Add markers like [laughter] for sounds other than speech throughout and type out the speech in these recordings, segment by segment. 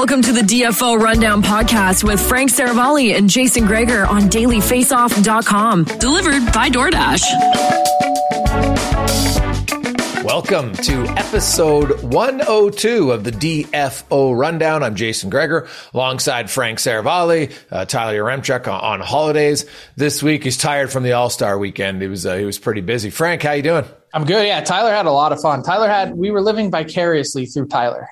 Welcome to the DFO Rundown podcast with Frank Seravalli and Jason Gregor on dailyfaceoff.com. Delivered by DoorDash. Welcome to episode 102 of the DFO Rundown. I'm Jason Gregor alongside Frank Seravalli, uh, Tyler Remchuk on, on, holidays. This week he's tired from the All Star weekend. He was uh, he was pretty busy. Frank, how you doing? I'm good. Yeah, Tyler had a lot of fun. Tyler had we were living vicariously through Tyler.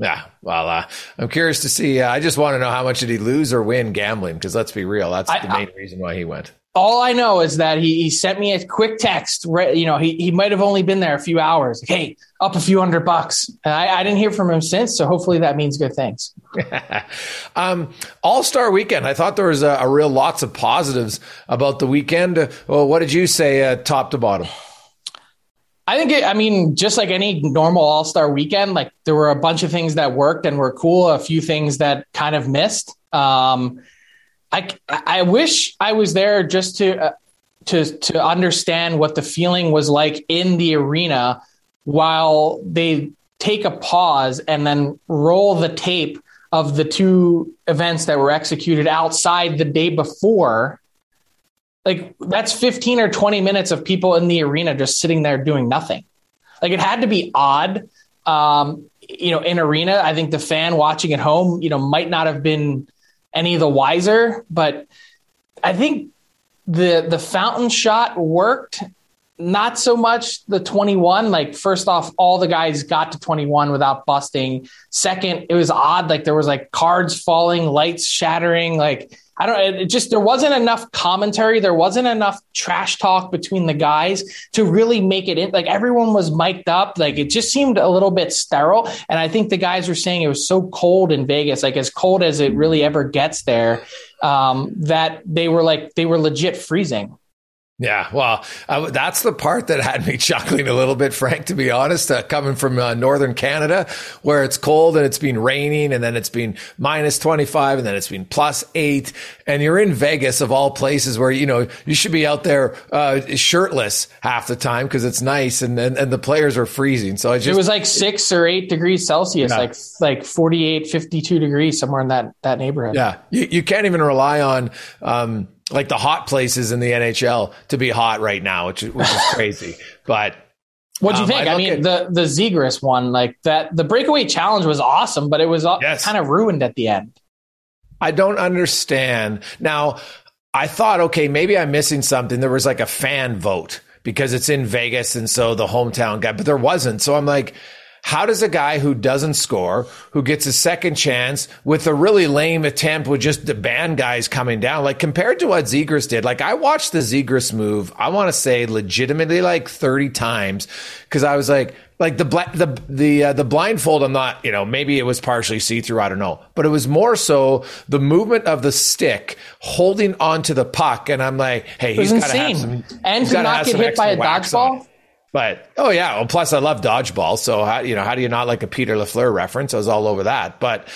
Yeah, well, uh, I'm curious to see. Uh, I just want to know how much did he lose or win gambling? Because let's be real, that's I, the main I, reason why he went. All I know is that he, he sent me a quick text. Right, You know, he, he might have only been there a few hours. Like, hey, up a few hundred bucks. And I, I didn't hear from him since, so hopefully that means good things. [laughs] um, All Star Weekend. I thought there was a, a, real lots of positives about the weekend. Uh, well, what did you say, uh, top to bottom? I think it, I mean, just like any normal All Star weekend, like there were a bunch of things that worked and were cool, a few things that kind of missed. Um, I I wish I was there just to uh, to to understand what the feeling was like in the arena while they take a pause and then roll the tape of the two events that were executed outside the day before like that's 15 or 20 minutes of people in the arena just sitting there doing nothing. Like it had to be odd. Um, you know, in arena, I think the fan watching at home, you know, might not have been any the wiser, but I think the the fountain shot worked. Not so much the 21. Like, first off, all the guys got to 21 without busting. Second, it was odd. Like, there was like cards falling, lights shattering. Like, I don't. It just there wasn't enough commentary. There wasn't enough trash talk between the guys to really make it in. Like everyone was mic'd up. Like it just seemed a little bit sterile. And I think the guys were saying it was so cold in Vegas, like as cold as it really ever gets there, um, that they were like they were legit freezing. Yeah, well, uh, that's the part that had me [laughs] chuckling a little bit, Frank, to be honest, uh, coming from uh, northern Canada where it's cold and it's been raining and then it's been minus 25 and then it's been plus eight. And you're in Vegas of all places where, you know, you should be out there uh, shirtless half the time because it's nice and, and, and, the players are freezing. So I just. It was like six or eight degrees Celsius, yeah. like like 48, 52 degrees, somewhere in that, that neighborhood. Yeah. You, you can't even rely on. Um, like the hot places in the NHL to be hot right now, which, which is crazy. [laughs] but what do you um, think? I, I mean, at, the the Zegras one, like that, the breakaway challenge was awesome, but it was yes. kind of ruined at the end. I don't understand now. I thought, okay, maybe I'm missing something. There was like a fan vote because it's in Vegas. And so the hometown guy, but there wasn't. So I'm like, how does a guy who doesn't score, who gets a second chance with a really lame attempt with just the band guys coming down, like compared to what Zegras did, like I watched the Zegras move, I want to say legitimately like 30 times because I was like, like the the the uh, the blindfold. I'm not, you know, maybe it was partially see through. I don't know, but it was more so the movement of the stick holding onto the puck, and I'm like, hey, he's got to have some, and to not get hit by a dodgeball. But oh yeah, well, plus I love dodgeball. So how you know how do you not like a Peter Lafleur reference? I was all over that. But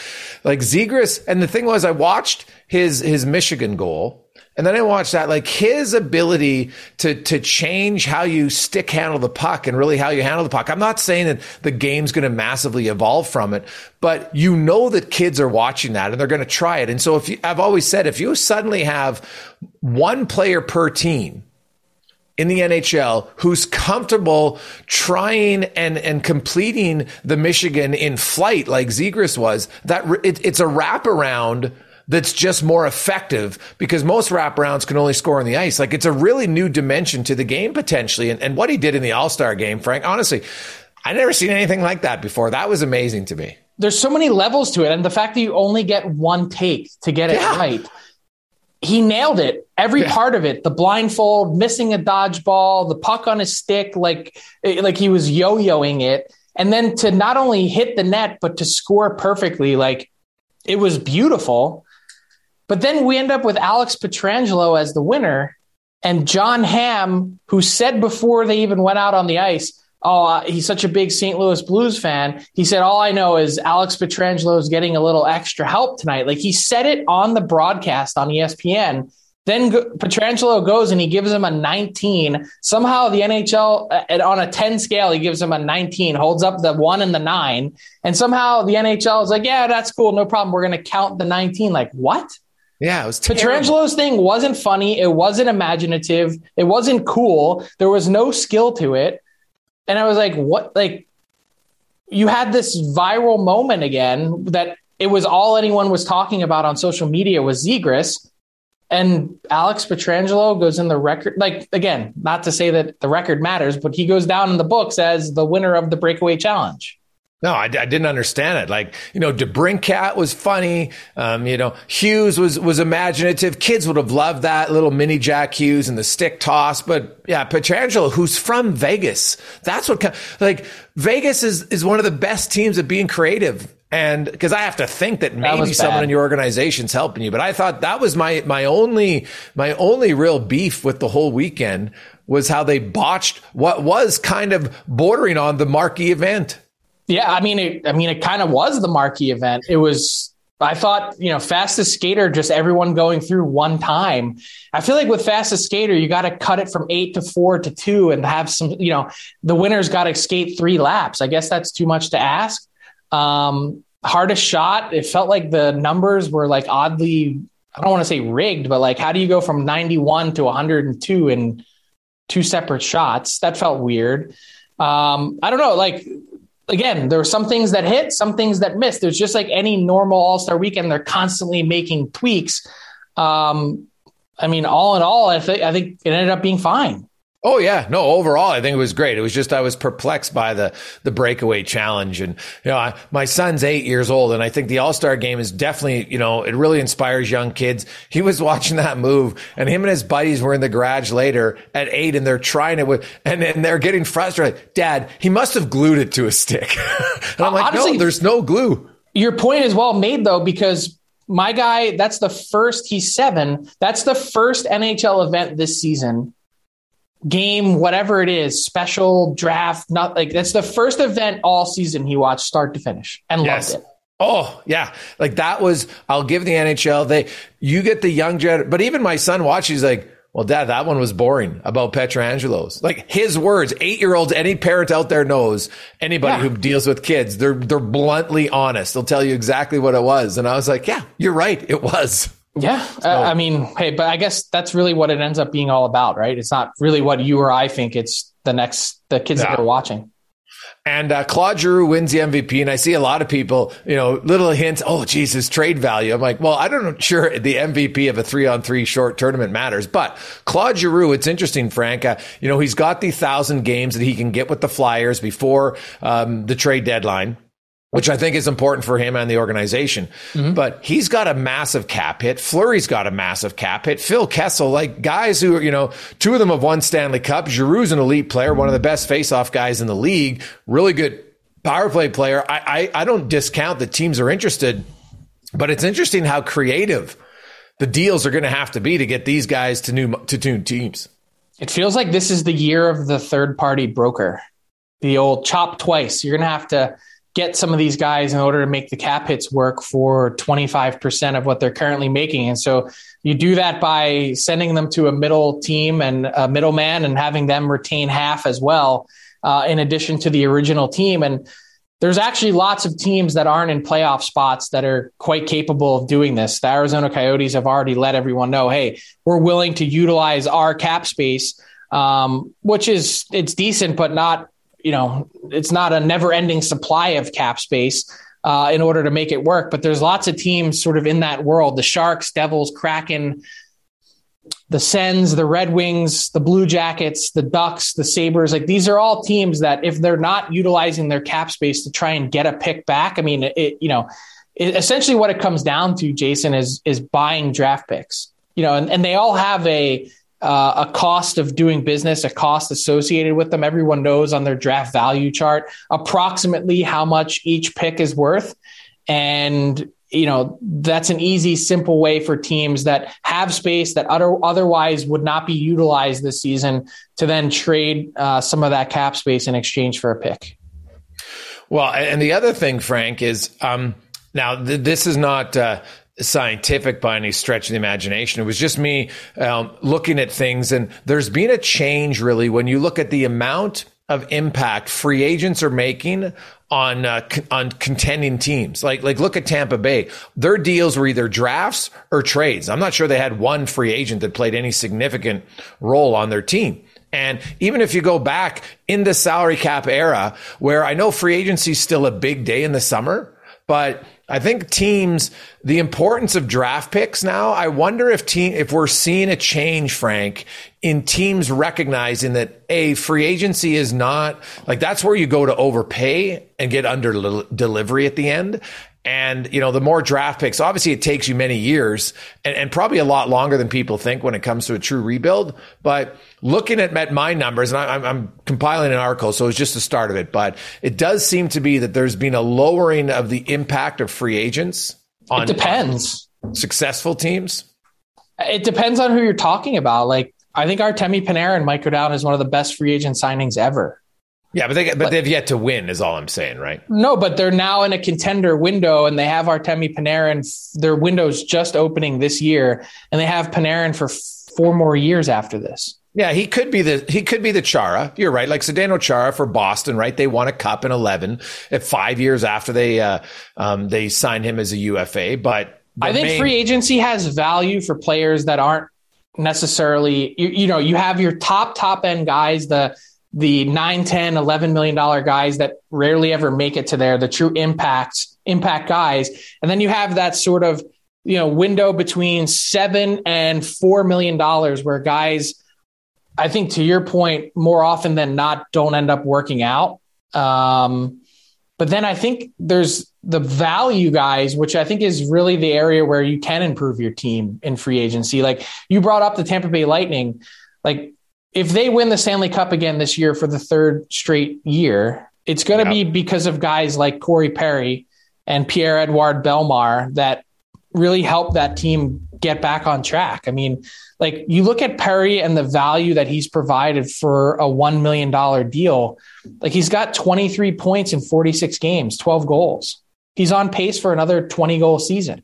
like Zegras, and the thing was, I watched his his Michigan goal, and then I watched that like his ability to to change how you stick handle the puck and really how you handle the puck. I'm not saying that the game's going to massively evolve from it, but you know that kids are watching that and they're going to try it. And so if you, I've always said if you suddenly have one player per team in the NHL who's comfortable trying and, and completing the Michigan in flight like Zegras was, that it, it's a wraparound that's just more effective because most wraparounds can only score on the ice. Like it's a really new dimension to the game potentially. And, and what he did in the All Star game, Frank, honestly, I never seen anything like that before. That was amazing to me. There's so many levels to it. And the fact that you only get one take to get it yeah. right he nailed it. Every yeah. part of it. The blindfold missing a dodgeball the puck on his stick like eh, like he was yo-yoing it. And then to not only hit the net but to score perfectly like it was beautiful. But then we end up with alex pietrangelo as the winner. And john hamm who said before they even went out on the ice oh, uh, he's such a big St. Louis Blues fan. He said, all I know is Alex Pietrangelo is getting a little extra help tonight. Like he said it on the broadcast on ESPN. Then go, Pietrangelo goes and he gives him a 19. Somehow the NHL uh, on a 10 scale, he gives him a 19, holds up the one and the nine. And somehow the NHL is like, yeah, that's cool. No problem. We're going to count the 19. Like what? Yeah, it was terrible. Pietrangelo's thing wasn't funny. It wasn't imaginative. It wasn't cool. There was no skill to it. And I was like, what? Like, you had this viral moment again that it was all anyone was talking about on social media was Zegras. And Alex Pietrangelo goes in the record. Like, again, not to say that the record matters, but he goes down in the books as the winner of the breakaway challenge. No, I, I, didn't understand it. Like, you know, DeBrincat was funny. Um, you know, Hughes was, was imaginative. Kids would have loved that little mini Jack Hughes and the stick toss. But yeah, Pietrangelo, who's from Vegas. That's what, like, Vegas is, is one of the best teams at being creative. And because I have to think that maybe that someone in your organization's helping you, but I thought that was my, my only, my only real beef with the whole weekend was how they botched what was kind of bordering on the marquee event. Yeah, I mean, it, I mean, it kind of was the marquee event. It was. I thought, you know, fastest skater, just everyone going through one time. I feel like with fastest skater, you got to cut it from eight to four to two and have some, you know, the winner's got to skate three laps. I guess that's too much to ask. Um, hardest shot, it felt like the numbers were like oddly, I don't want to say rigged, but like, how do you go from 91 to 102 in two separate shots? That felt weird. Um, I don't know, like again, there were some things that hit, some things that missed. There's just like any normal All Star weekend, they're constantly making tweaks. Um, I mean, all in all, I think I think it ended up being fine. Oh yeah, no. Overall, I think it was great. It was just I was perplexed by the the breakaway challenge, and you know, I, my son's eight years old, and I think the All Star game is definitely you know it really inspires young kids. He was [laughs] watching that move, and him and his buddies were in the garage later at eight, and they're trying it with, and and they're getting frustrated. Dad, he must have glued it to a stick, [laughs] and I'm like, Honestly, no, there's no glue. Your point is well made though, because my guy, that's the first. He's seven. That's the first NHL event this season game, whatever it is, special draft, not like that's the first event all season he watched start to finish and yes. loved it. Oh yeah, like that was. I'll give the NHL. They you get the young jet, but even my son watches. He's like, well, Dad, that one was boring about Pietrangelo's. Like his words, eight year olds. Any parent out there knows anybody yeah. who deals with kids. They're they're bluntly honest. They'll tell you exactly what it was. And I was like, yeah, you're right. It was. Yeah. So, uh, I mean, hey, but I guess that's really what it ends up being all about, right? It's not really what you or I think. It's the next, the kids yeah. that are watching. And uh, Claude Giroux wins the MVP, and I see a lot of people, you know, little hints. Oh, Jesus, trade value. I'm like, well, I don't know. Sure, the MVP of a three-on-three short tournament matters, but Claude Giroux, it's interesting, Frank. Uh, you know, he's got the thousand games that he can get with the Flyers before um, the trade deadline which I think is important for him and the organization. Mm-hmm. But he's got a massive cap hit. Fleury's got a massive cap hit. Phil Kessel, like guys who are, you know, two of them have won Stanley Cup. Giroux's an elite player, one of the best faceoff guys in the league, really good power play player. I, I, I don't discount that teams are interested, but it's interesting how creative the deals are going to have to be to get these guys to new to new teams. It feels like this is the year of the third party broker, the old chop twice. You're going to have to get some of these guys in order to make the cap hits work for 25% of what they're currently making. And so you do that by sending them to a middle team and a middleman and having them retain half as well, uh, in addition to the original team. And there's actually lots of teams that aren't in playoff spots that are quite capable of doing this. The Arizona Coyotes have already let everyone know, hey, we're willing to utilize our cap space, um, which is it's decent, but not you know, it's not a never ending supply of cap space. Uh, in order to make it work, but there's lots of teams sort of in that world: the Sharks, Devils, Kraken, the Sens, the Red Wings, the Blue Jackets, the Ducks, the Sabres. Like these are all teams that if they're not utilizing their cap space to try and get a pick back, I mean, it, you know, it, essentially what it comes down to, Jason, is is buying draft picks. You know, and, and they all have a uh, a cost of doing business, a cost associated with them. Everyone knows on their draft value chart approximately how much each pick is worth. And you know that's an easy simple way for teams that have space that other, otherwise would not be utilized this season to then trade uh, some of that cap space in exchange for a pick well and the other thing frank is um, now th- this is not uh, scientific by any stretch of the imagination. It was just me um, looking at things, and there's been a change really when you look at the amount of impact free agents are making on uh, on contending teams. Like like look at Tampa Bay. Their deals were either drafts or trades. I'm not sure they had one free agent that played any significant role on their team. And even if you go back in the salary cap era, where I know free agency is still a big day in the summer, but I think teams, the importance of draft picks now, I wonder if team, if we're seeing a change, Frank, in teams recognizing that a free agency is not like that's where you go to overpay and get under delivery at the end. And, you know, the more draft picks, obviously it takes you many years and, and, probably a lot longer than people think when it comes to a true rebuild. But looking at, at my numbers, and I, I'm compiling an article, so it's just the start of it, but it does seem to be that there's been a lowering of the impact of free agents on it depends. Successful teams. It depends on who you're talking about. Like, I think Artemi Panarin might go down as one of the best free agent signings ever. Yeah, but they but, but they've yet to win, is all I'm saying, right? No, but they're now in a contender window, and they have Artemi Panarin. Their window's just opening this year, and they have Panarin for four more years after this. Yeah, he could be the he could be the Chara. You're right, like Zdeno Chara for Boston, right? They won a cup in eleven at five years after they uh, um, they signed him as a UFA. But I think main- free agency has value for players that aren't necessarily you, you know you have your top top end guys the the 9 10 11 million dollar guys that rarely ever make it to there the true impact impact guys. And then you have that sort of you know window between 7 and 4 million dollars where guys i think to your point more often than not don't end up working out. Um, but then i think there's the value guys which i think is really the area where you can improve your team in free agency. Like you brought up the tampa bay lightning. Like if they win the Stanley Cup again this year for the third straight year, it's going to yep. be because of guys like Corey Perry and Pierre Edouard Bellemare that really helped that team get back on track. I mean, like you look at Perry and the value that he's provided for a $1 million deal. Like he's got 23 points in 46 games, 12 goals. He's on pace for another 20 goal season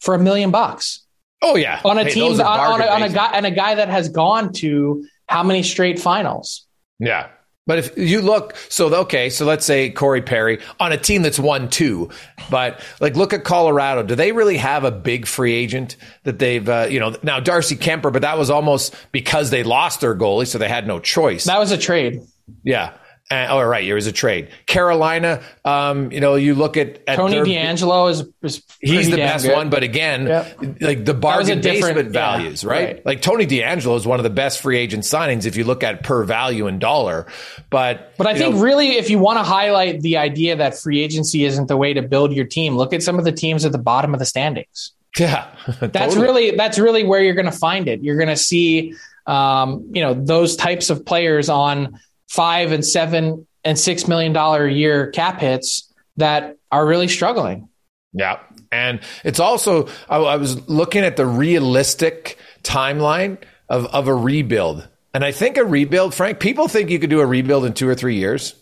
for a million bucks. Oh yeah. On a hey, team on, on, a, on a guy and a guy that has gone to how many straight finals? Yeah. But if you look, so okay, so let's say Corey Perry on a team that's won two, but like look at Colorado. Do they really have a big free agent that they've, uh, you know, now Darcy Kuemper, but that was almost because they lost their goalie, so they had no choice. That was a trade. Yeah. Uh, oh, right. It was a trade. Carolina, um, you know, you look at, at Tony DeAngelo is, is he's the best good. one, but again, yep. like the bargain basement values, yeah, right? right? Like Tony DeAngelo is one of the best free agent signings if you look at per value in dollar. But but I think know, really, if you want to highlight the idea that free agency isn't the way to build your team, look at some of the teams at the bottom of the standings. [laughs] Yeah, that's really that's really where you're going to find it. You're going to see, um, you know, those types of players on five and seven and six million dollar a year cap hits that are really struggling. Yeah. And it's also, I, I was looking at the realistic timeline of, of a rebuild. And I think a rebuild, Frank, people think you could do a rebuild in two or three years.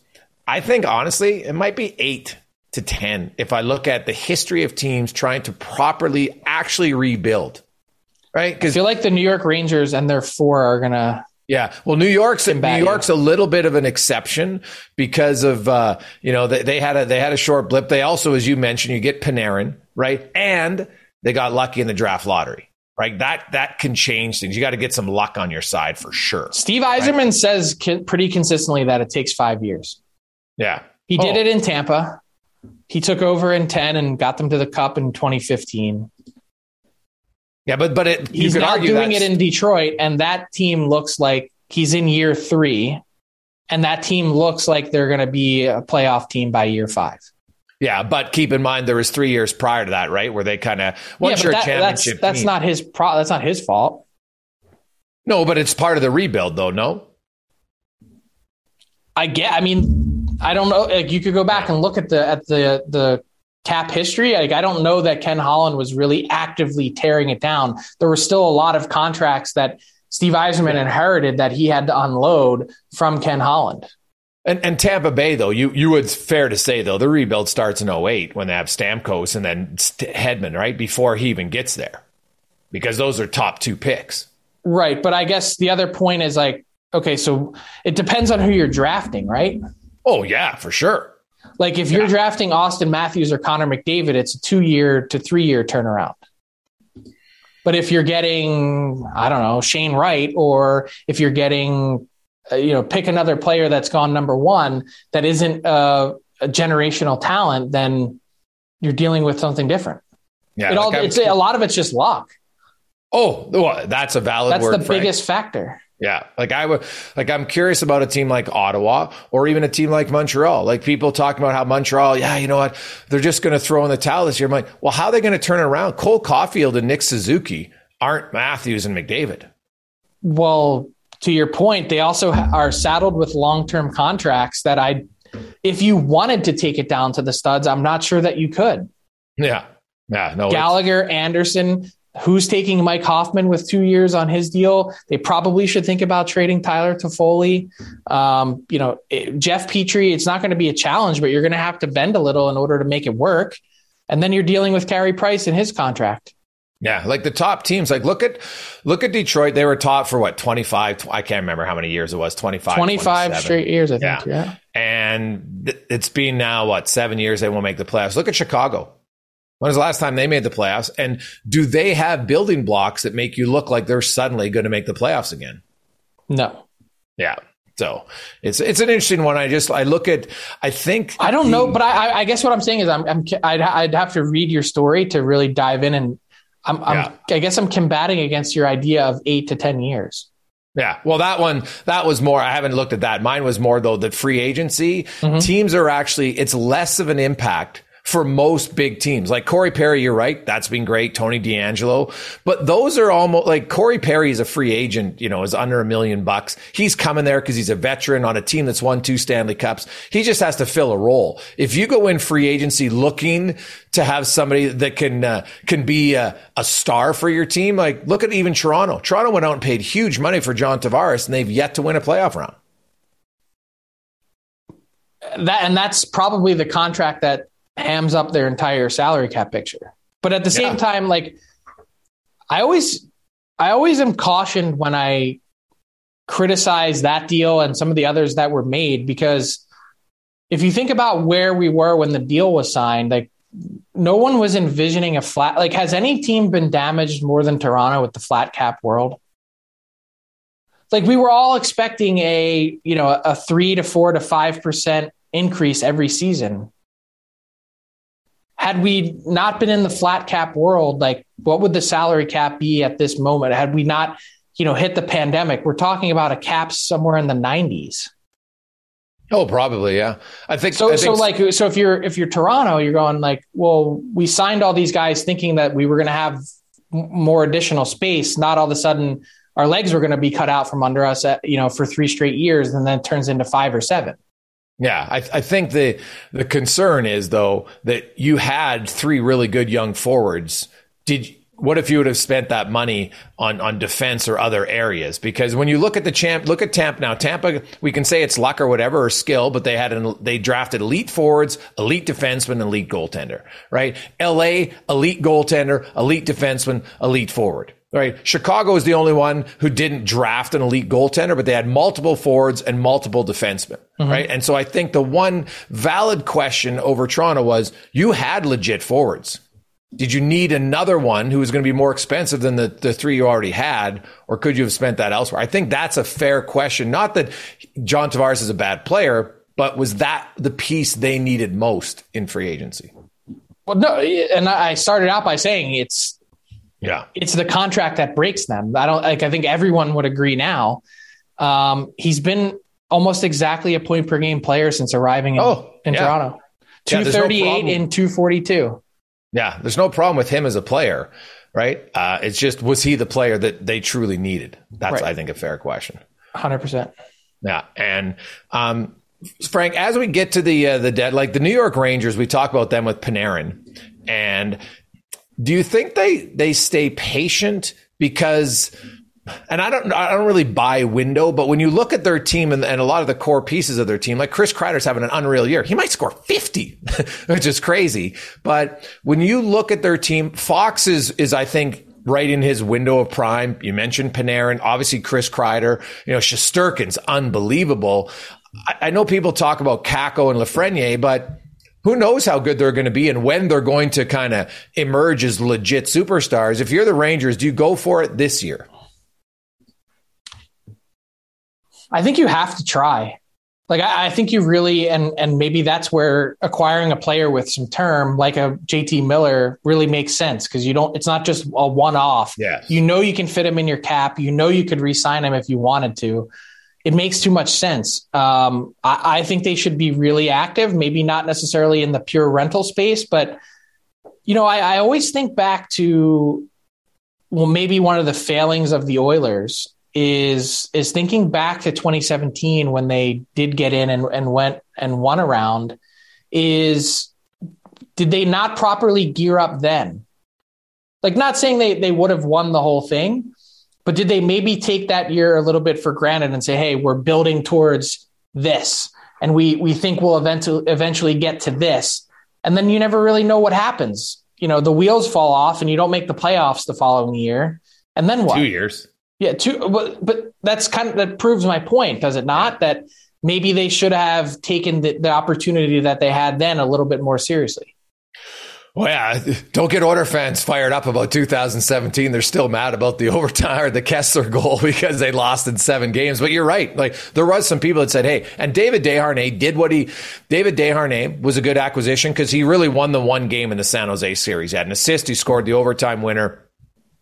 I think honestly, it might be eight to 10 if I look at the history of teams trying to properly actually rebuild. Right? Because I feel like the New York Rangers and their four are going to yeah, well, New York's New York's a little bit of an exception because of uh, you know they, they had a they had a short blip. They also, as you mentioned, you get Panarin right, and they got lucky in the draft lottery. Right, that that can change things. You got to get some luck on your side for sure. Steve Yzerman right? says pretty consistently that it takes five years. Yeah, he did oh. it in Tampa. He took over in ten and got them to the Cup in 2015. Yeah, but but it, he's not doing it in Detroit, and that team looks like he's in year three, and that team looks like they're going to be a playoff team by year five. Yeah, but keep in mind there was three years prior to that, right, where they kind of once yeah, you're that, championship. That's, that's not his pro. That's not his fault. No, but it's part of the rebuild, though. No, I get. I mean, I don't know. Like you could go back and look at the at the the cap history. Like I don't know that Ken Holland was really actively tearing it down. There were still a lot of contracts that Steve Yzerman inherited that he had to unload from Ken Holland. And, and Tampa Bay, though, you you would fair to say though the rebuild starts in 08 when they have Stamkos and then Hedman, right before he even gets there, because those are top two picks. Right, but I guess the other point is like, okay, so it depends on who you're drafting, right? Oh yeah, for sure. Like if you're drafting Auston Matthews or Connor McDavid, it's a two year to three year turnaround. But if you're getting, I don't know, Shane Wright, or if you're getting, uh, you know, pick another player that's gone number one that isn't a, a generational talent, then you're dealing with something different. Yeah, it all, like it's, a lot of it's just luck. Oh, well, that's a valid that's the Frank. biggest factor. Yeah, like I would, like I'm curious about a team like Ottawa or even a team like Montreal. Like people talking about how Montreal, yeah, you know what, they're just going to throw in the towel this year. I'm like, well, how are they going to turn around? Cole Caufield and Nick Suzuki aren't Matthews and McDavid. Well, to your point, they also are saddled with long term contracts that I, if you wanted to take it down to the studs, I'm not sure that you could. Yeah. Yeah, no. Gallagher, Anderson, Who's taking Mike Hoffman with two years on his deal? They probably should think about trading Tyler Toffoli. Um, you know, it, Jeff Petry, it's not going to be a challenge, but you're going to have to bend a little in order to make it work. And then you're dealing with Carey Price and his contract. Yeah, like the top teams, like look at look at Detroit. They were top for what, 25, I can't remember how many years it was, 25. 25 straight years, I think. Yeah. yeah. And it's been now what, 7 years they won't make the playoffs. Look at Chicago. When was the last time they made the playoffs? And do they have building blocks that make you look like they're suddenly going to make the playoffs again? No. Yeah. So it's it's an interesting one. I just I look at I think I don't the, know, but I I guess what I'm saying is I'm, I'm I'd, I'd have to read your story to really dive in, and I'm, I'm yeah. I guess I'm combating against your idea of eight to ten years. Yeah. Well, that one, that was more, I haven't looked at that. Mine was more though, the free agency. Mm-hmm. Teams are actually, it's less of an impact for most big teams. Like Corey Perry, you're right. That's been great. Tony DeAngelo. But those are almost like Corey Perry is a free agent, you know, is under a million bucks. He's coming there because he's a veteran on a team that's won two Stanley Cups. He just has to fill a role. If you go in free agency looking to have somebody that can, uh, can be a, a star for your team, like look at even Toronto. Toronto went out and paid huge money for John Tavares and they've yet to win a playoff round. That, and that's probably the contract that hams up their entire salary cap picture. But at the same yeah. time, like I always, I always am cautioned when I criticize that deal and some of the others that were made because if you think about where we were when the deal was signed, like no one was envisioning a flat. Like, has any team been damaged more than Toronto with the flat cap world? like we were all expecting a you know a three to four to five percent increase every season. Had we not been in the flat cap world, like what would the salary cap be at this moment? Had we not, you know, hit the pandemic? We're talking about a cap somewhere in the 90s. Oh, probably, yeah. I think so. I think, so, like, so if you're if you're Toronto, you're going like, well, we signed all these guys thinking that we were going to have more additional space. Not all of a sudden, our legs were going to be cut out from under us, at, you know, for three straight years, and then it turns into five or seven. Yeah, I, I, think the the concern is though that you had three really good young forwards. Did what if you would have spent that money on on defense or other areas? Because when you look at the champ, look at Tampa now. Tampa, we can say it's luck or whatever or skill, but they had an, they drafted elite forwards, elite defenseman, elite goaltender. Right? L.A. elite goaltender, elite defenseman, elite forward right? Chicago is the only one who didn't draft an elite goaltender, but they had multiple forwards and multiple defensemen, mm-hmm. right? And so I think the one valid question over Toronto was you had legit forwards. Did you need another one who was going to be more expensive than the, the three you already had, or could you have spent that elsewhere? I think that's a fair question. Not that John Tavares is a bad player, but was that the piece they needed most in free agency? Well, no, and I started out by saying it's yeah. It's the contract that breaks them. I don't like I think everyone would agree now. Um, he's been almost exactly a point per game player since arriving in, oh, in yeah. Toronto. 238 yeah, no and 242. Yeah, there's no problem with him as a player, right? Uh, it's just was he the player that they truly needed? That's right. I think a fair question. 100%. Yeah, and um, Frank, as we get to the uh, the dead, like the New York Rangers, we talk about them with Panarin, and do you think they they stay patient because and I don't I don't really buy window, but when you look at their team and, and a lot of the core pieces of their team, like Chris Kreider's having an unreal year. He might score 50, [laughs] which is crazy. But when you look at their team, Fox is is I think right in his window of prime. You mentioned Panarin, obviously Chris Kreider, you know, Shesterkin's unbelievable. I, I know people talk about Kakko and Lafreniere, but who knows how good they're going to be and when they're going to kind of emerge as legit superstars. If you're the Rangers, do you go for it this year? I think you have to try. Like I, I, think you really and and maybe that's where acquiring a player with some term like a JT Miller really makes sense because you don't it's not just a one off. Yeah. You know you can fit him in your cap. You know you could re-sign him if you wanted to it makes too much sense. Um, I, I, think they should be really active, maybe not necessarily in the pure rental space, but you know, I, I always think back to well, maybe one of the failings of the Oilers is is thinking back to 2017 when they did get in and, and went and won around. Is did they not properly gear up then? Like, not saying they they would have won the whole thing, but did they maybe take that year a little bit for granted and say, "Hey, we're building towards this, and we we think we'll eventually eventually get to this," and then you never really know what happens. You know, the wheels fall off, and you don't make the playoffs the following year, and then what? Two years. Yeah, two. But but that's kind of that proves my point, does it not? That maybe they should have taken the, the opportunity that they had then a little bit more seriously. Well, yeah, don't get Oiler fans fired up about 2017. They're still mad about the [laughs] overtime or the Kesler goal [laughs] because they lost in seven games. But you're right. Like there was some people that said, "Hey," and David Desharnais did what he. David Desharnais was a good acquisition because he really won the one game in the San Jose series. He had an assist. He scored the overtime winner.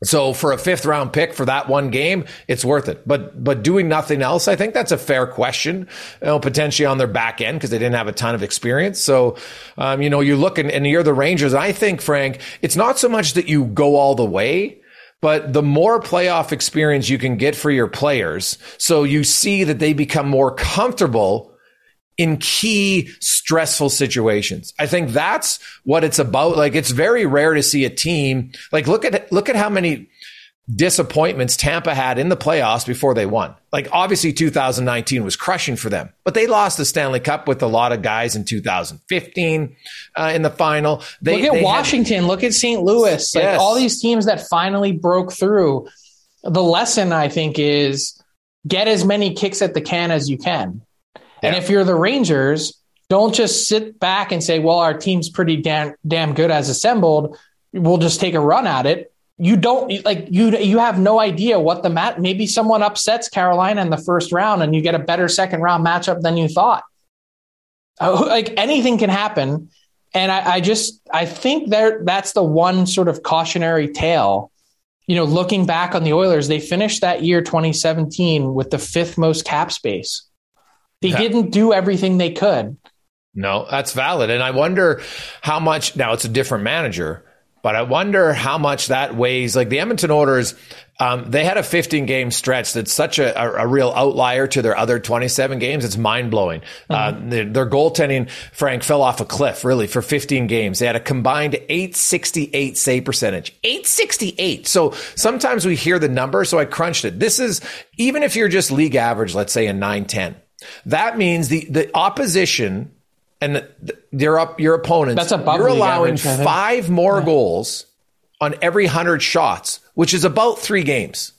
So for a fifth round pick for that one game, it's worth it. But but doing nothing else, I think that's a fair question. You know, potentially on their back end because they didn't have a ton of experience. So um, you know, you look and, and you're the Rangers. I think Frank, it's not so much that you go all the way. But the more playoff experience you can get for your players, so you see that they become more comfortable in key stressful situations. I think that's what it's about. Like it's very rare to see a team like look at look at how many disappointments Tampa had in the playoffs before they won. Like obviously 2019 was crushing for them, but they lost the Stanley Cup with a lot of guys in 2015 uh, in the final. They, look at Washington, had, look at St. Louis, like yes. all these teams that finally broke through. The lesson I think is get as many kicks at the can as you can. And if you're the Rangers, don't just sit back and say, well, our team's pretty damn, damn good as assembled. We'll just take a run at it. you don't like you you have no idea what the mat maybe someone upsets Carolina in the first round and you get a better second round matchup than you thought. Uh, like anything can happen. And I, I just I think there that's the one sort of cautionary tale. You know, looking back on the Oilers, they finished that year 2017 with the fifth most cap space. They yeah. didn't do everything they could. No, that's valid. And I wonder how much now it's a different manager, but I wonder how much that weighs. Like the Edmonton Oilers, um, they had a 15 game stretch that's such a, a, a, real outlier to their other 27 games. It's mind blowing. Uh, mm-hmm. Uh, their, their, goaltending, Frank, fell off a cliff really for 15 games. They had a combined 868 save percentage. 868. So sometimes we hear the number. So I crunched it. This is even if you're just league average, let's say a 910. That means the, the opposition and they're up your opponents. That's above You're allowing average, five more yeah. goals on every hundred shots, which is about three games.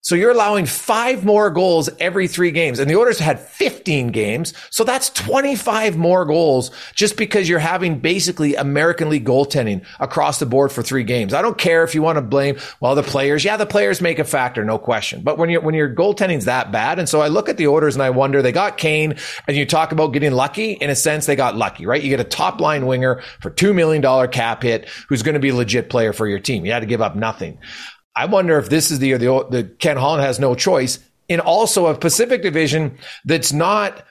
So you're allowing five more goals every three games. And the Oilers had 15 games. So that's 25 more goals just because you're having basically American League goaltending across the board for three games. I don't care if you want to blame, well, the players. Yeah, the players make a factor, no question. But when you're, when your goaltending's that bad. And so I look at the Oilers and I wonder, they got Kane and you talk about getting lucky. In a sense, they got lucky, right? You get a top line winger for $2 million cap hit who's going to be a legit player for your team. You had to give up nothing. I wonder if this is the year the, the Ken Holland has no choice in also a Pacific division that's not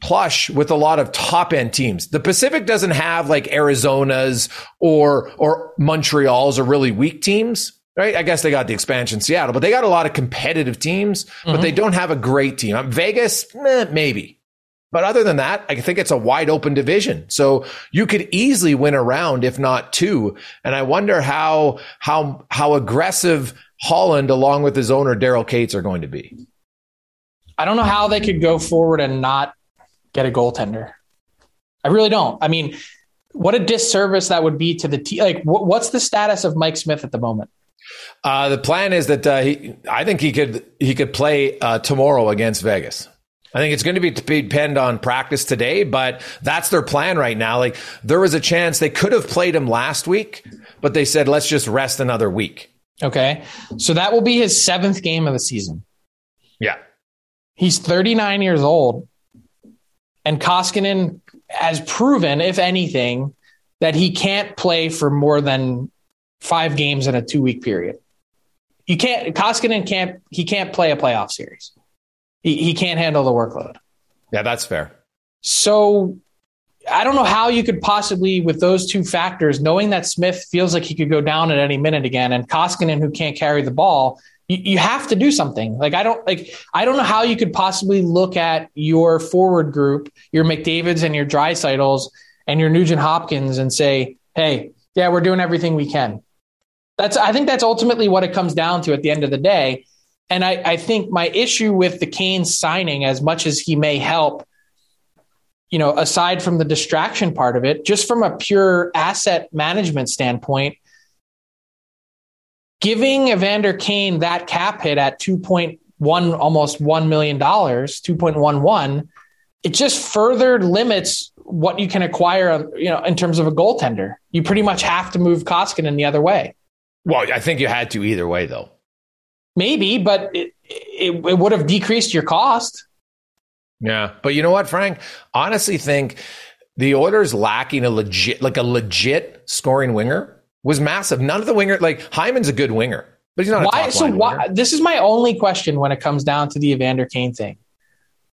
plush with a lot of top end teams. The Pacific doesn't have like Arizona's or or Montreal's or really weak teams. Right? I guess they got the expansion Seattle, but they got a lot of competitive teams, mm-hmm. but they don't have a great team. Vegas, eh, maybe. But other than that, I think it's a wide open division. So you could easily win a round, if not two. And I wonder how, how, how aggressive Holland, along with his owner, Daryl Katz are going to be. I don't know how they could go forward and not get a goaltender. I really don't. I mean, what a disservice that would be to the team. Like, what's the status of Mike Smith at the moment? Uh, the plan is that uh, he, I think he could he could play uh, tomorrow against Vegas. I think it's going to be depend on practice today, but that's their plan right now. Like there was a chance they could have played him last week, but they said let's just rest another week. Okay, so that will be his seventh game of the season. Yeah, he's 39 years old, and Koskinen has proven, if anything, that he can't play for more than five games in a two week period. You can't. Koskinen can't. He can't play a playoff series. He, he can't handle the workload. Yeah, that's fair. So I don't know how you could possibly, with those two factors, knowing that Smith feels like he could go down at any minute again, and Koskinen who can't carry the ball, you, you have to do something. Like I don't like I don't know how you could possibly look at your forward group, your McDavid's and your Draisaitl's and your Nugent Hopkins, and say, "Hey, yeah, we're doing everything we can." That's I think that's ultimately what it comes down to at the end of the day. And I, I think my issue with the Kane signing, as much as he may help, you know, aside from the distraction part of it, just from a pure asset management standpoint, giving Evander Kane that cap hit at 2.1, almost $1 million, 2.11, it just further limits what you can acquire, um, you know, in terms of a goaltender. You pretty much have to move Koskinen the other way. Well, I think you had to either way, though. Maybe, but it, it, it would have decreased your cost. Yeah. But you know what, Frank? Honestly, think the Oilers lacking a legit, like a legit scoring winger was massive. None of the winger, like Hyman's a good winger, but he's not. Why? so why? Winger. This is my only question when it comes down to the Evander Kane thing.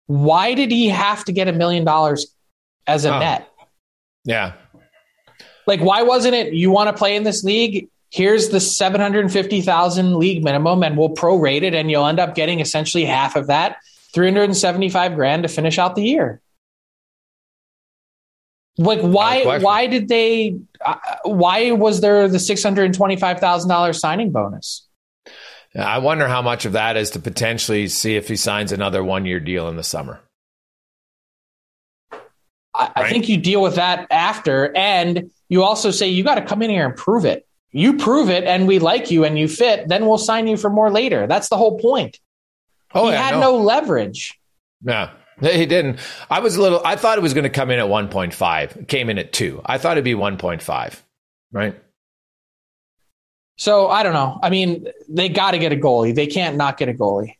Why did he have to get a million dollars as a oh. net? Yeah. Like, why wasn't it you want to play in this league? Here's the 750,000 league minimum and we'll prorate it and you'll end up getting essentially half of that, 375 grand to finish out the year. Like why why did they uh, why was there the $625,000 signing bonus? I wonder how much of that is to potentially see if he signs another one year deal in the summer. I, right? I think you deal with that after, and you also say you got to come in here and prove it you prove it and we like you and you fit, then we'll sign you for more later. That's the whole point. Oh, he yeah, had no. no leverage. Yeah. He didn't. I was a little, I thought it was going to come in at 1.5. It came in at two. I thought it'd be 1.5, right? So I don't know. I mean, they got to get a goalie. They can't not get a goalie.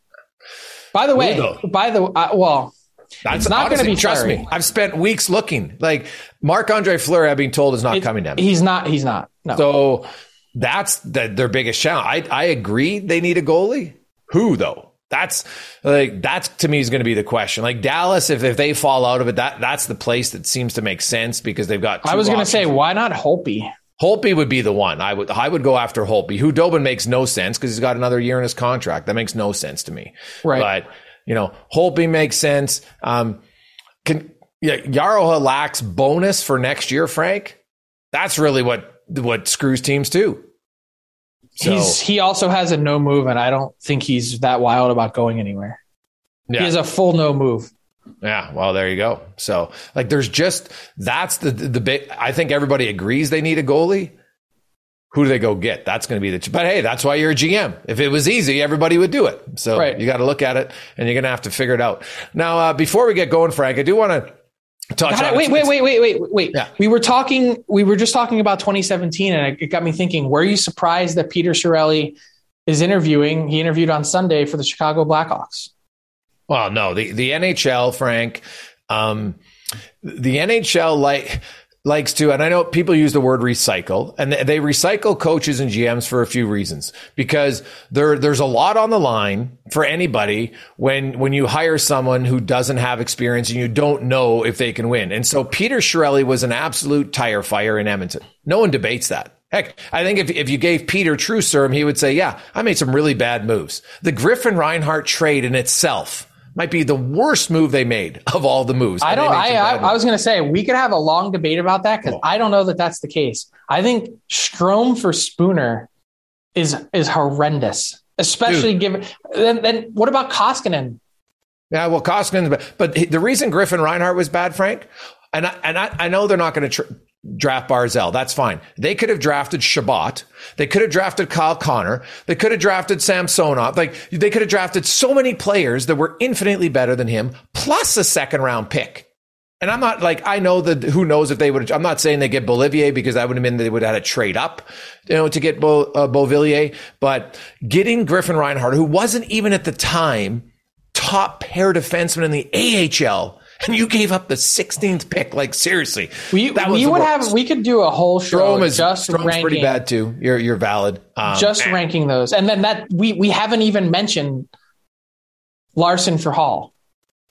By the way, by the uh, well, That's it's not going to be trust me. I've spent weeks looking. Like Marc Andre Fleury, I've been told is not It- coming down. He's not. He's not. No. So that's the, their biggest challenge. I, I agree they need a goalie. Who though? That's like that's to me is going to be the question. Like Dallas, if, if they fall out of it, that that's the place that seems to make sense because they've got. I was going to say, why not Holpe? Holtby would be the one. I would I would go after. Khudobin makes no sense because he's got another year in his contract. That makes no sense to me. Right. But you know, Holtby makes sense. Um, can yeah, Yaroha lacks bonus for next year, Frank. That's really what what screws teams too. So, He's he also has a no move, and I don't think he's that wild about going anywhere. yeah. He has a full no move. Yeah, well, there you go. So, like, there's just that's the the, the big. I think everybody agrees they need a goalie. Who do they go get? That's going to be the. But hey, that's why you're a GM. If it was easy, everybody would do it. So Right. you got to look at it, and you're going to have to figure it out. Now, uh, before we get going, Frank, I do want to touch God, on. wait, wait, wait, wait, wait, wait. Yeah. We were talking. We were just talking about 2017, and it got me thinking. Were you surprised that Peter Chiarelli is interviewing? He interviewed on Sunday for the Chicago Blackhawks. Well, no, the the NHL, Frank, um, the NHL like likes to, and I know people use the word recycle, and they recycle coaches and GMs for a few reasons because there there's a lot on the line for anybody when when you hire someone who doesn't have experience and you don't know if they can win. And so Peter Chiarelli was an absolute tire fire in Edmonton. No one debates that. Heck, I think if, if you gave Peter true serum, he would say, yeah, I made some really bad moves. The Griffin Reinhart trade in itself might be the worst move they made of all the moves. I don't. I, uh, I, I was going to say we could have a long debate about that because oh. I don't know that that's the case. I think Strome for Spooner is is horrendous, especially given. Then, then what about Koskinen? Yeah, well, Koskinen, but, but the reason Griffin Reinhart was bad, Frank, and I, and I, I know they're not going to tr- draft Barzal. That's fine. They could have drafted Chabot. They could have drafted Kyle Connor. They could have drafted Samsonov. Like they could have drafted so many players that were infinitely better than him, plus a second round pick. And I'm not like I know that who knows if they would. I'm not saying they get Beauvillier because that would have been they would have had to trade up, you know, to get Bo, uh, Beauvillier. But getting Griffin Reinhart, who wasn't even at the time top pair defenseman in the AHL, [laughs] and you gave up the 16th pick. Like seriously, We that was we would worst. have we could do a whole show Strome is just Strome's ranking pretty bad too. You're you're valid. Um, just ranking those, and then that we we haven't even mentioned Larsson for Hall.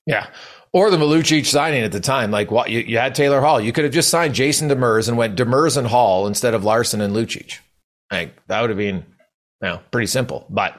Yeah. Or the Malucic signing at the time. Like what you, you had Taylor Hall. You could have just signed Jason Demers and went Demers and Hall instead of Larsson and Lucic. Like that would have been know, pretty simple. But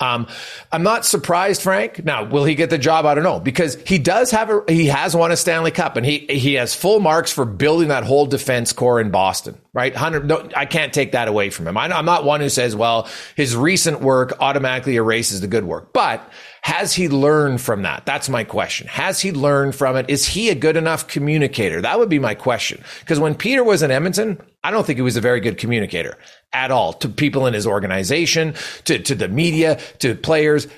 um, I'm not surprised, Frank. Now, will he get the job? I don't know because he does have a he has won a Stanley Cup and he he has full marks for building that whole defense core in Boston. Right, hundred. No, I can't take that away from him. I, I'm not one who says, well, his recent work automatically erases the good work, but. Has he learned from that? That's my question. Has he learned from it? Is he a good enough communicator? That would be my question. Because when Peter was in Edmonton, I don't think he was a very good communicator at all to people in his organization, to, to the media, to players.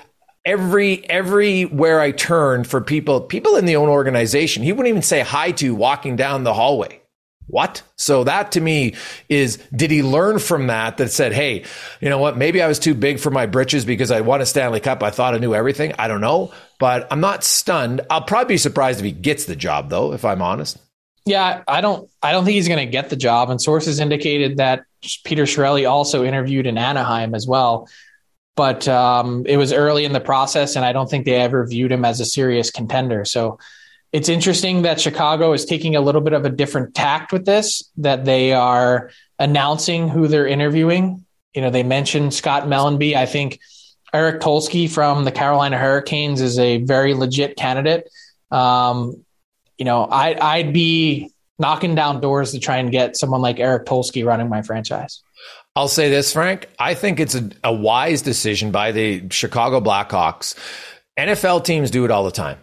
Every, everywhere I turned for people, people in the own organization, he wouldn't even say hi to walking down the hallway. What? So that to me is, did he learn from that that said, hey, you know what? Maybe I was too big for my britches because I won a Stanley Cup. I thought I knew everything. I don't know, but I'm not stunned. I'll probably be surprised if he gets the job though, if I'm honest. Yeah, I don't. I don't think he's going to get the job. And sources indicated that Peter Chiarelli also interviewed in Anaheim as well, but um, it was early in the process, and I don't think they ever viewed him as a serious contender. So it's interesting that Chicago is taking a little bit of a different tact with this. That they are announcing who they're interviewing. You know, they mentioned Scott Mellanby. I think Eric Tulsky from the Carolina Hurricanes is a very legit candidate. Um, you know, I, I'd be knocking down doors to try and get someone like Eric Tulsky running my franchise. I'll say this, Frank. I think it's a, a wise decision by the Chicago Blackhawks. NFL teams do it all the time.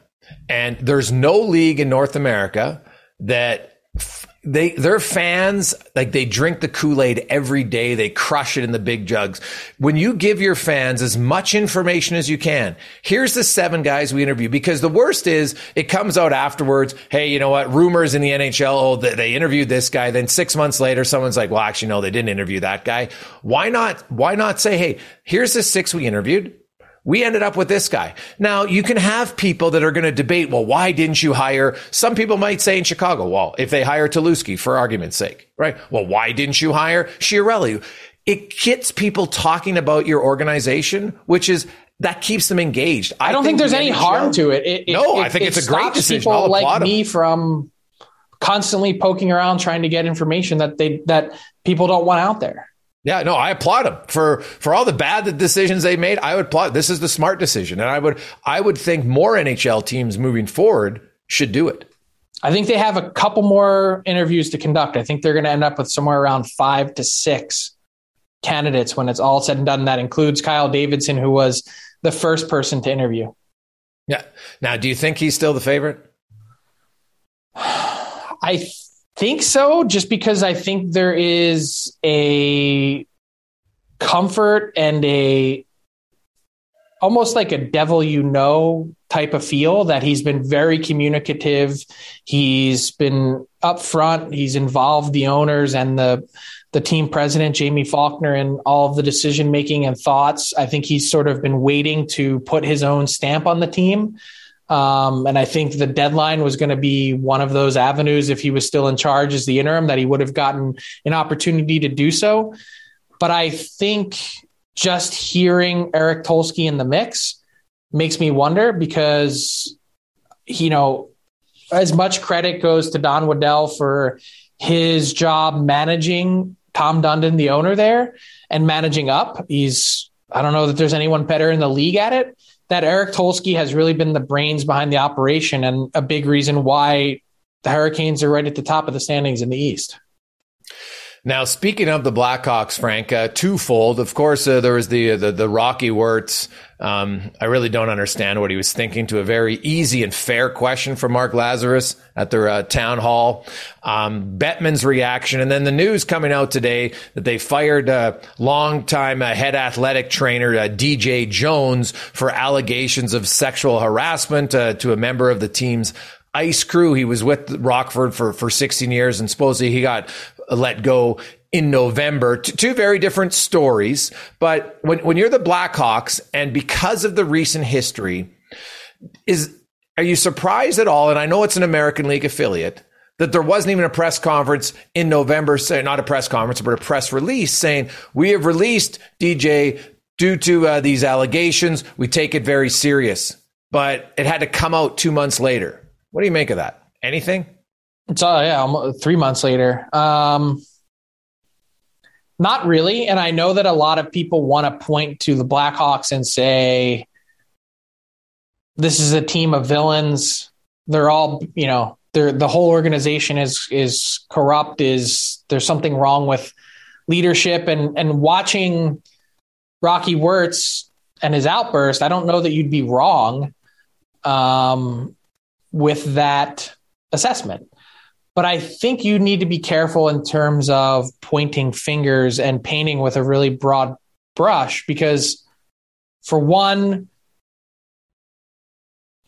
And there's no league in North America that f- they their fans like they drink the Kool-Aid every day. They crush it in the big jugs. When you give your fans as much information as you can, here's the seven guys we interview because the worst is it comes out afterwards. Hey, you know what? Rumors in the NHL. Oh, they, they interviewed this guy. Then six months later, someone's like, well, actually, no, they didn't interview that guy. Why not? Why not say, hey, here's the six we interviewed we ended up with this guy. Now you can have people that are going to debate, well, why didn't you hire? Some people might say in Chicago, well, if they hire Tulowitzki for argument's sake, right? Well, why didn't you hire Chiarelli? It gets people talking about your organization, which is that keeps them engaged. I, I don't think, think there's any harm to it. it, it no, it, I think it's a great decision. People like me from constantly poking around trying to get information that they that people don't want out there. Yeah, no, I applaud them for for all the bad decisions they made. I would applaud. This is the smart decision, and I would I would think more NHL teams moving forward should do it. I think they have a couple more interviews to conduct. I think they're going to end up with somewhere around five to six candidates when it's all said and done. That includes Kyle Davidson, who was the first person to interview. Yeah. Now, do you think he's still the favorite? I think so, just because I think there is a comfort and a almost like a devil you know type of feel that he's been very communicative. He's been upfront. He's involved the owners and the the team president Jaime Faulkner in all of the decision making and thoughts. I think he's sort of been waiting to put his own stamp on the team. Um, and I think the deadline was going to be one of those avenues if he was still in charge as the interim that he would have gotten an opportunity to do so. But I think just hearing Eric Tulsky in the mix makes me wonder because, you know, as much credit goes to Don Waddell for his job managing Tom Dundon, the owner there, and managing up. He's, I don't know that there's anyone better in the league at it that Eric Tulsky has really been the brains behind the operation and a big reason why the Hurricanes are right at the top of the standings in the East. Now, speaking of the Blackhawks, Frank, uh, twofold. Of course, uh, there was the, the, the Rocky Wirtz. Um, I really don't understand what he was thinking to a very easy and fair question from Mark Lazerus at their uh, town hall. Um, Bettman's reaction, and then the news coming out today that they fired a longtime uh, head athletic trainer uh, DJ Jones for allegations of sexual harassment uh, to a member of the team's ice crew. He was with Rockford for, for 16 years and supposedly he got let go in November. T- two very different stories. But when, when you're the Blackhawks and because of the recent history, is, are you surprised at all? And I know it's an American League affiliate that there wasn't even a press conference in November, say not a press conference, but a press release saying we have released DJ due to uh, these allegations. We take it very serious, but it had to come out two months later. What do you make of that? Anything? It's uh, yeah, three months later. Um, not really, and I know that a lot of people want to point to the Blackhawks and say this is a team of villains. They're all, you know, they're the whole organization is is corrupt. Is there's something wrong with leadership and and watching Rocky Wirtz and his outburst? I don't know that you'd be wrong um, with that assessment. But I think you need to be careful in terms of pointing fingers and painting with a really broad brush because, for one,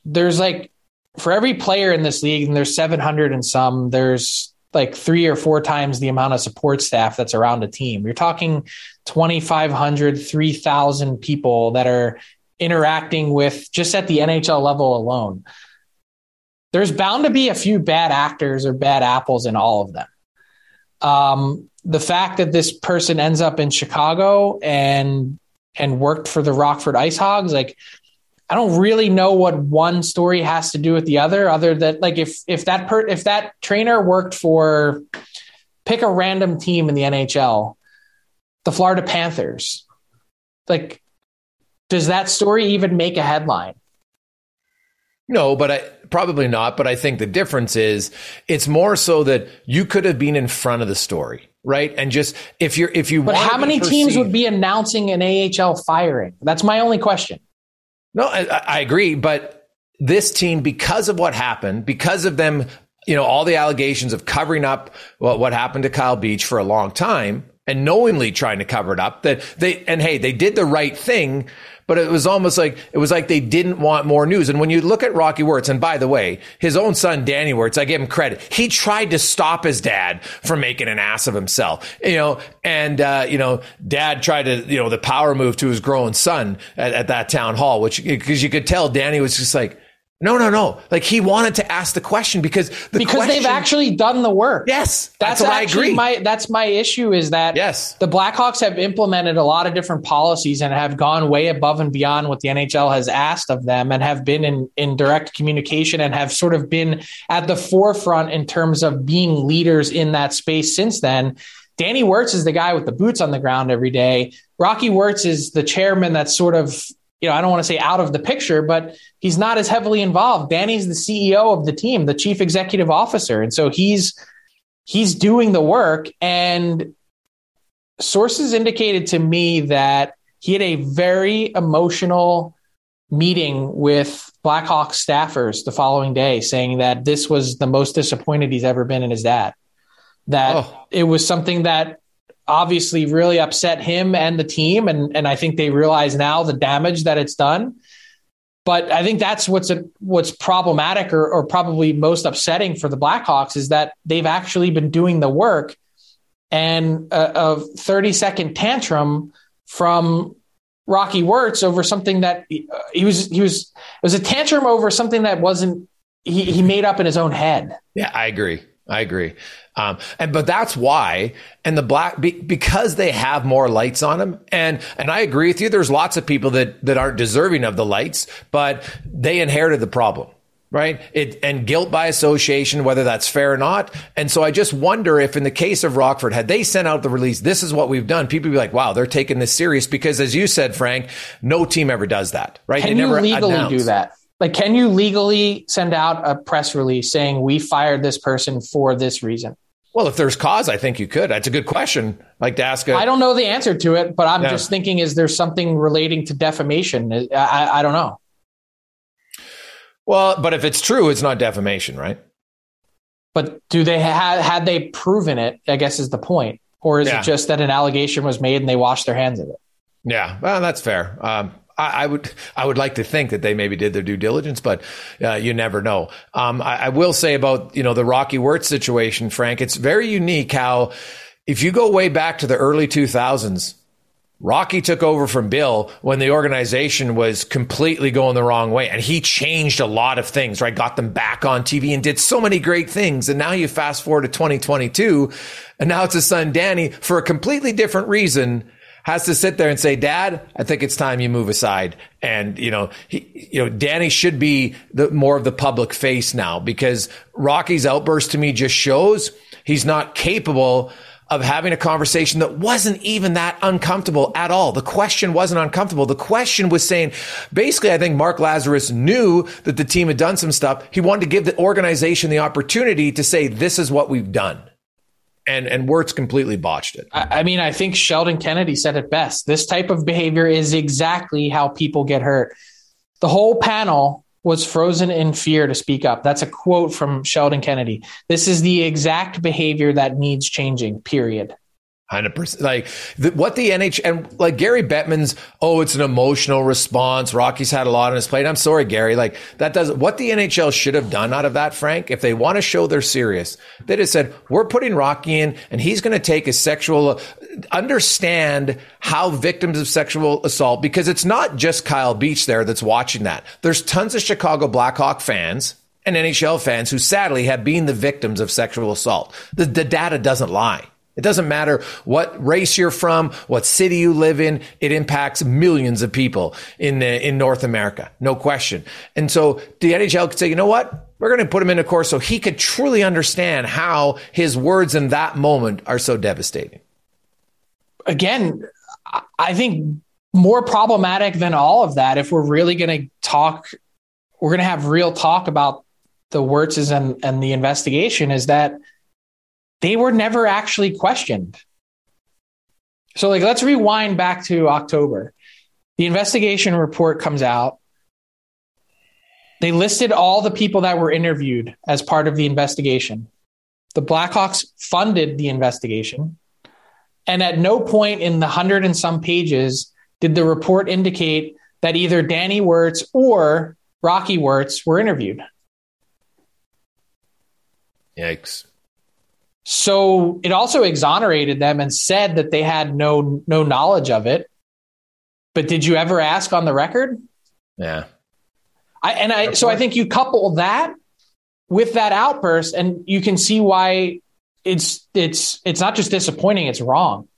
there's like for every player in this league, and there's 700 and some, there's like three or four times the amount of support staff that's around a team. You're talking 2,500, 3,000 people that are interacting with just at the NHL level alone there's bound to be a few bad actors or bad apples in all of them. Um, the fact that this person ends up in Chicago and and worked for the Rockford Ice Hogs, like I don't really know what one story has to do with the other, other than like if if that per, if that trainer worked for pick a random team in the NHL, the Florida Panthers, like does that story even make a headline? No, but I probably not. But I think the difference is it's more so that you could have been in front of the story, right? And just if you're if you but how many perceived, teams would be announcing an AHL firing? That's my only question. No, I, I agree, but this team, because of what happened, because of them you know, all the allegations of covering up what, what happened to Kyle Beach for a long time and knowingly trying to cover it up that they, and hey, they did the right thing, but it was almost like, it was like they didn't want more news. And when you look at Rocky Wirtz, and by the way, his own son, Danny Wirtz, I give him credit. He tried to stop his dad from making an ass of himself, you know, and, uh, you know, dad tried to, you know, the power move to his grown son at, at that town hall, which, because you could tell Danny was just like, no, no, no. Like he wanted to ask the question because the because question, they've actually done the work. Yes, that's, that's what I agree. my that's my issue is that Yes. the Blackhawks have implemented a lot of different policies and have gone way above and beyond what the NHL has asked of them and have been in in direct communication and have sort of been at the forefront in terms of being leaders in that space since then. Danny Wirtz is the guy with the boots on the ground every day. Rocky Wirtz is the chairman that's sort of you know, I don't want to say out of the picture, but he's not as heavily involved. Danny's the CEO of the team, the chief executive officer. And so he's he's doing the work and sources indicated to me that he had a very emotional meeting with Blackhawk staffers the following day saying that this was the most disappointed he's ever been in his dad. That Oh. it was something that obviously really upset him and the team and and I think they realize now the damage that it's done. But I think that's what's a, what's problematic or, or probably most upsetting for the Blackhawks is that they've actually been doing the work, and a, a thirty second tantrum from Rocky Wirtz over something that he, uh, he was he was it was a tantrum over something that wasn't he, he made up in his own head. Yeah, I agree. I agree. Um, and but that's why, and the black be, because they have more lights on them, and and I agree with you. There's lots of people that that aren't deserving of the lights, but they inherited the problem, right? It and guilt by association, whether that's fair or not. And so I just wonder if, in the case of Rockford, had they sent out the release, this is what we've done, people be like, wow, they're taking this serious because, as you said, Frank, no team ever does that, right? Can they you legally announce. do that? Like, can you legally send out a press release saying we fired this person for this reason? Well, if there's cause, I think you could. That's a good question. Like to ask. A, I don't know the answer to it, but I'm just thinking: is there something relating to defamation? I, I, I don't know. Well, but if it's true, it's not defamation, right? But do they had had they proven it? I guess is the point, or is Yeah. it just that an allegation was made and they washed their hands of it? Yeah, well, that's fair. Um, I, I would, I would like to think that they maybe did their due diligence, but uh, you never know. Um, I, I will say about you know the Rocky Wirtz situation, Frank. It's very unique how, if you go way back to the early two thousands, Rocky took over from Bill when the organization was completely going the wrong way. And he changed a lot of things, right? Got them back on TV and did so many great things. And now you fast forward to 2022 and now it's his son, Danny, for a completely different reason has to sit there and say, Dad, I think it's time you move aside. And, you know, he, you know, Danny should be the more of the public face now because Rocky's outburst to me just shows he's not capable of having a conversation that wasn't even that uncomfortable at all. The question wasn't uncomfortable. The question was saying, basically, I think Mark Lazerus knew that the team had done some stuff. He wanted to give the organization the opportunity to say, this is what we've done. And, and Wirtz completely botched it. I, I mean, I think Sheldon Kennedy said it best. This type of behavior is exactly how people get hurt. The whole panel was frozen in fear to speak up. That's a quote from Sheldon Kennedy. This is the exact behavior that needs changing, period. Hundred percent. Like the, what the NH and like Gary Bettman's. Oh, it's an emotional response. Rocky's had a lot on his plate. I'm sorry, Gary. Like that does what the NHL should have done out of that, Frank. If they want to show they're serious, they just said we're putting Rocky in, and he's going to take his sexual. Understand how victims of sexual assault because it's not just Kyle Beach there that's watching that. There's tons of Chicago Blackhawk fans and NHL fans who sadly have been the victims of sexual assault. The, the data doesn't lie. It doesn't matter what race you're from, what city you live in. It impacts millions of people in the, in North America, no question. And so the NHL could say, you know what? We're going to put him in a course so he could truly understand how his words in that moment are so devastating. Again, I- think more problematic than all of that, if we're really going to talk, we're going to have real talk about the Wirtzes and, and the investigation, is that they were never actually questioned. So, like, let's rewind back to October. The investigation report comes out. They listed all the people that were interviewed as part of the investigation. The Blackhawks funded the investigation. And at no point in the hundred and some pages did the report indicate that either Danny Wirtz or Rocky Wirtz were interviewed. Yikes. So it also exonerated them and said that they had no no knowledge of it. But did you ever ask on the record? Yeah. I and I so I think you couple that with that outburst and you can see why it's it's it's not just disappointing, it's wrong.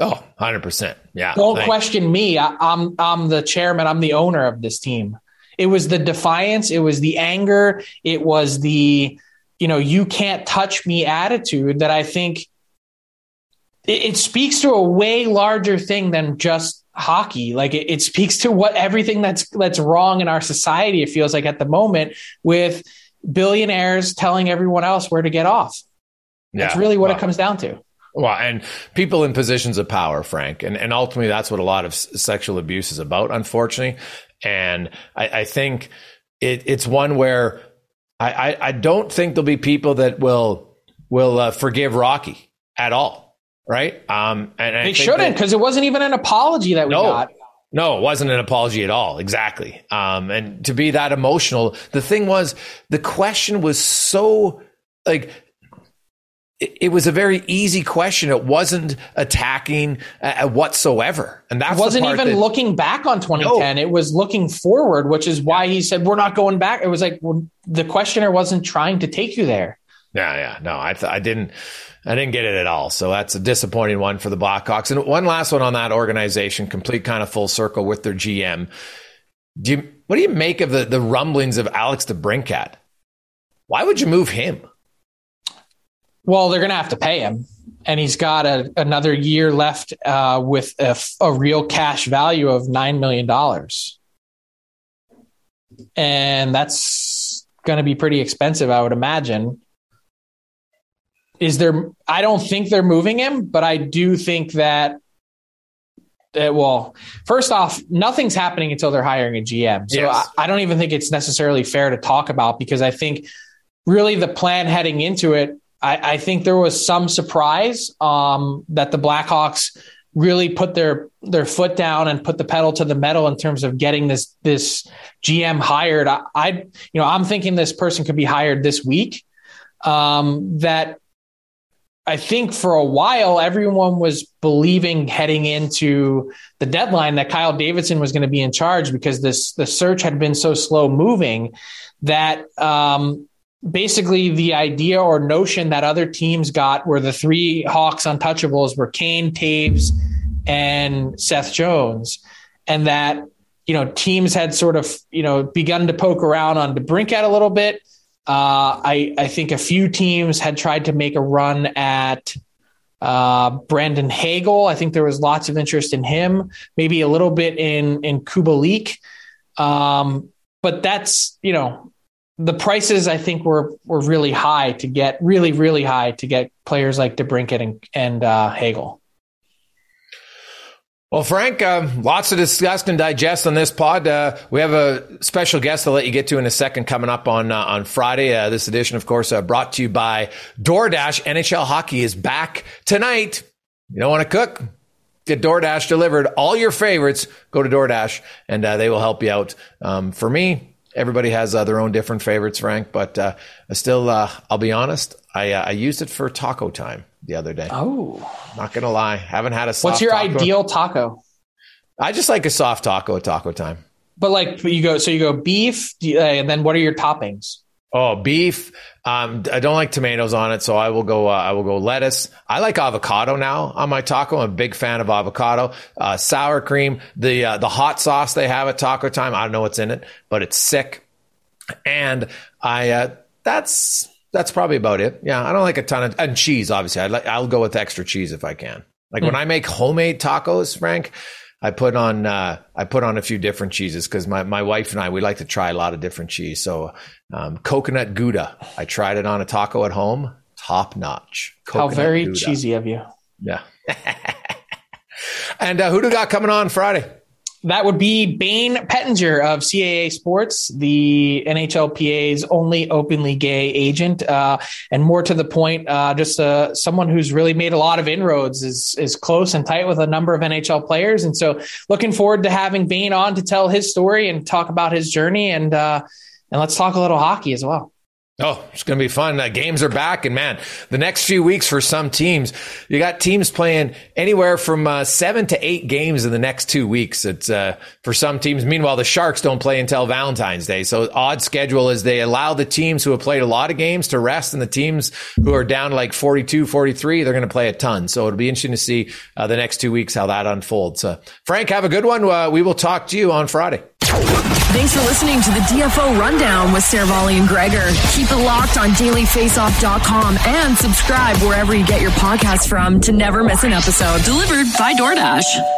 Oh, 100%. Yeah. Don't thanks. question me. I, I'm I'm the chairman, I'm the owner of this team. It was the defiance, it was the anger, it was the you know, you can't touch me attitude that I think it, it speaks to a way larger thing than just hockey. Like it, it speaks to what everything that's that's wrong in our society. It feels like at the moment with billionaires telling everyone else where to get off. Yeah, that's really what well, it comes down to. Well, and people in positions of power, Frank, and and ultimately that's what a lot of sexual abuse is about, unfortunately. And I, I think it, it's one where I, I, I don't think there'll be people that will will uh, forgive Rocky at all, right? Um, and they shouldn't because it wasn't even an apology that we no, got. No, it wasn't an apology at all. Exactly. Um, and to be that emotional, the thing was, the question was so like it, was a very easy question. It wasn't attacking uh, whatsoever, and that wasn't even that, looking back on 2010. No. It was looking forward, which is why he said we're not going back. It was like well, the questioner wasn't trying to take you there. Yeah, yeah, no, I, th- I didn't, I didn't get it at all. So that's a disappointing one for the Blackhawks. And one last one on that organization, complete kind of full circle with their GM. Do you, what do you make of the the rumblings of Alex DeBrincat? Why would you move him? Well, they're going to have to pay him, and he's got a, another year left uh, with a, a real cash value of nine million dollars, and that's going to be pretty expensive, I would imagine. Is there? I don't think they're moving him, but I do think that uh, well, first off, nothing's happening until they're hiring a GM. So yes. I, I, don't even think it's necessarily fair to talk about because I think really the plan heading into it I, I think there was some surprise um, that the Blackhawks really put their their foot down and put the pedal to the metal in terms of getting this this GM hired. I, I you know I'm thinking this person could be hired this week. Um, that I think for a while everyone was believing heading into the deadline that Kyle Davidson was going to be in charge because this the search had been so slow moving that um, basically the idea or notion that other teams got were the three Hawks untouchables were Kane, Toews, and Seth Jones, and that you know teams had sort of you know begun to poke around on DeBrincat a little bit. Uh, I I think a few teams had tried to make a run at uh, Brandon Hagel. I think there was lots of interest in him, maybe a little bit in in Kubalik. Um, but that's you know the prices I think were were really high to get really really high to get players like DeBrincat and, and uh, Hagel. Well, Frank, uh, lots to discuss and digest on this pod. Uh, we have a special guest I'll let you get to in a second coming up on uh, on Friday. Uh, this edition, of course, uh, brought to you by DoorDash. NHL hockey is back tonight. You don't want to cook? Get DoorDash delivered. All your favorites, go to DoorDash and uh, they will help you out. Um, for me, everybody has uh, their own different favorites, Frank. But uh, still, uh, I'll be honest, I, uh, I used it for taco time the other day. Oh, not gonna lie, haven't had a. Soft. What's your taco. ideal taco? I just like a soft taco at taco time. But like you go, so you go beef, uh, and then what are your toppings? Oh, beef. Um, I don't like tomatoes on it, so I will go. Uh, I will go lettuce. I like avocado now on my taco. I'm a big fan of avocado. Uh, sour cream. The uh, the hot sauce they have at Taco Time. I don't know what's in it, but it's sick. And I uh, that's that's probably about it. Yeah, I don't like a ton of and cheese. Obviously, I like, I'll go with extra cheese if I can. Like mm. when I make homemade tacos, Frank, I put on uh, I put on a few different cheeses because my, my wife and I we like to try a lot of different cheese. So um, coconut gouda, I tried it on a taco at home, top notch. How very gouda. cheesy of you. Yeah. [laughs] and uh, who do got coming on Friday? That would be Bayne Pettinger of CAA Sports, the NHLPA's only openly gay agent, uh, and more to the point, uh, just uh, someone who's really made a lot of inroads, is is close and tight with a number of NHL players, and so looking forward to having Bayne on to tell his story and talk about his journey, and uh, and let's talk a little hockey as well. Oh, it's going to be fun. Uh, games are back. And man, the next few weeks for some teams, you got teams playing anywhere from uh, seven to eight games in the next two weeks. It's uh, for some teams. Meanwhile, the Sharks don't play until Valentine's Day. So odd schedule is they allow the teams who have played a lot of games to rest and the teams who are down like 42, 43, they're going to play a ton. So it'll be interesting to see uh, the next two weeks how that unfolds. Frank, have a good one. Uh, we will talk to you on Friday. Thanks for listening to the DFO Rundown with Seravalli and Gregor. Keep it locked on dailyfaceoff.com and subscribe wherever you get your podcasts from to never miss an episode. Delivered by DoorDash.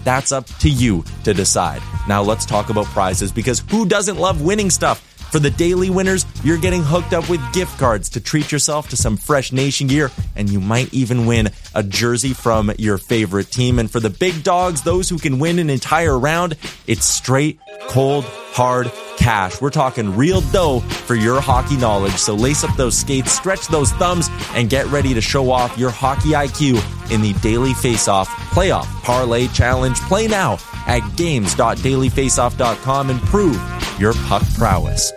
That's up to you to decide. Now let's talk about prizes because who doesn't love winning stuff? For the daily winners, you're getting hooked up with gift cards to treat yourself to some fresh nation gear, and you might even win a jersey from your favorite team. And for the big dogs, those who can win an entire round, it's straight, cold, hard cash. We're talking real dough for your hockey knowledge. So lace up those skates, stretch those thumbs, and get ready to show off your hockey IQ in the Daily Faceoff Playoff Parlay Challenge. Play now at games.dailyfaceoff.com and prove your puck prowess.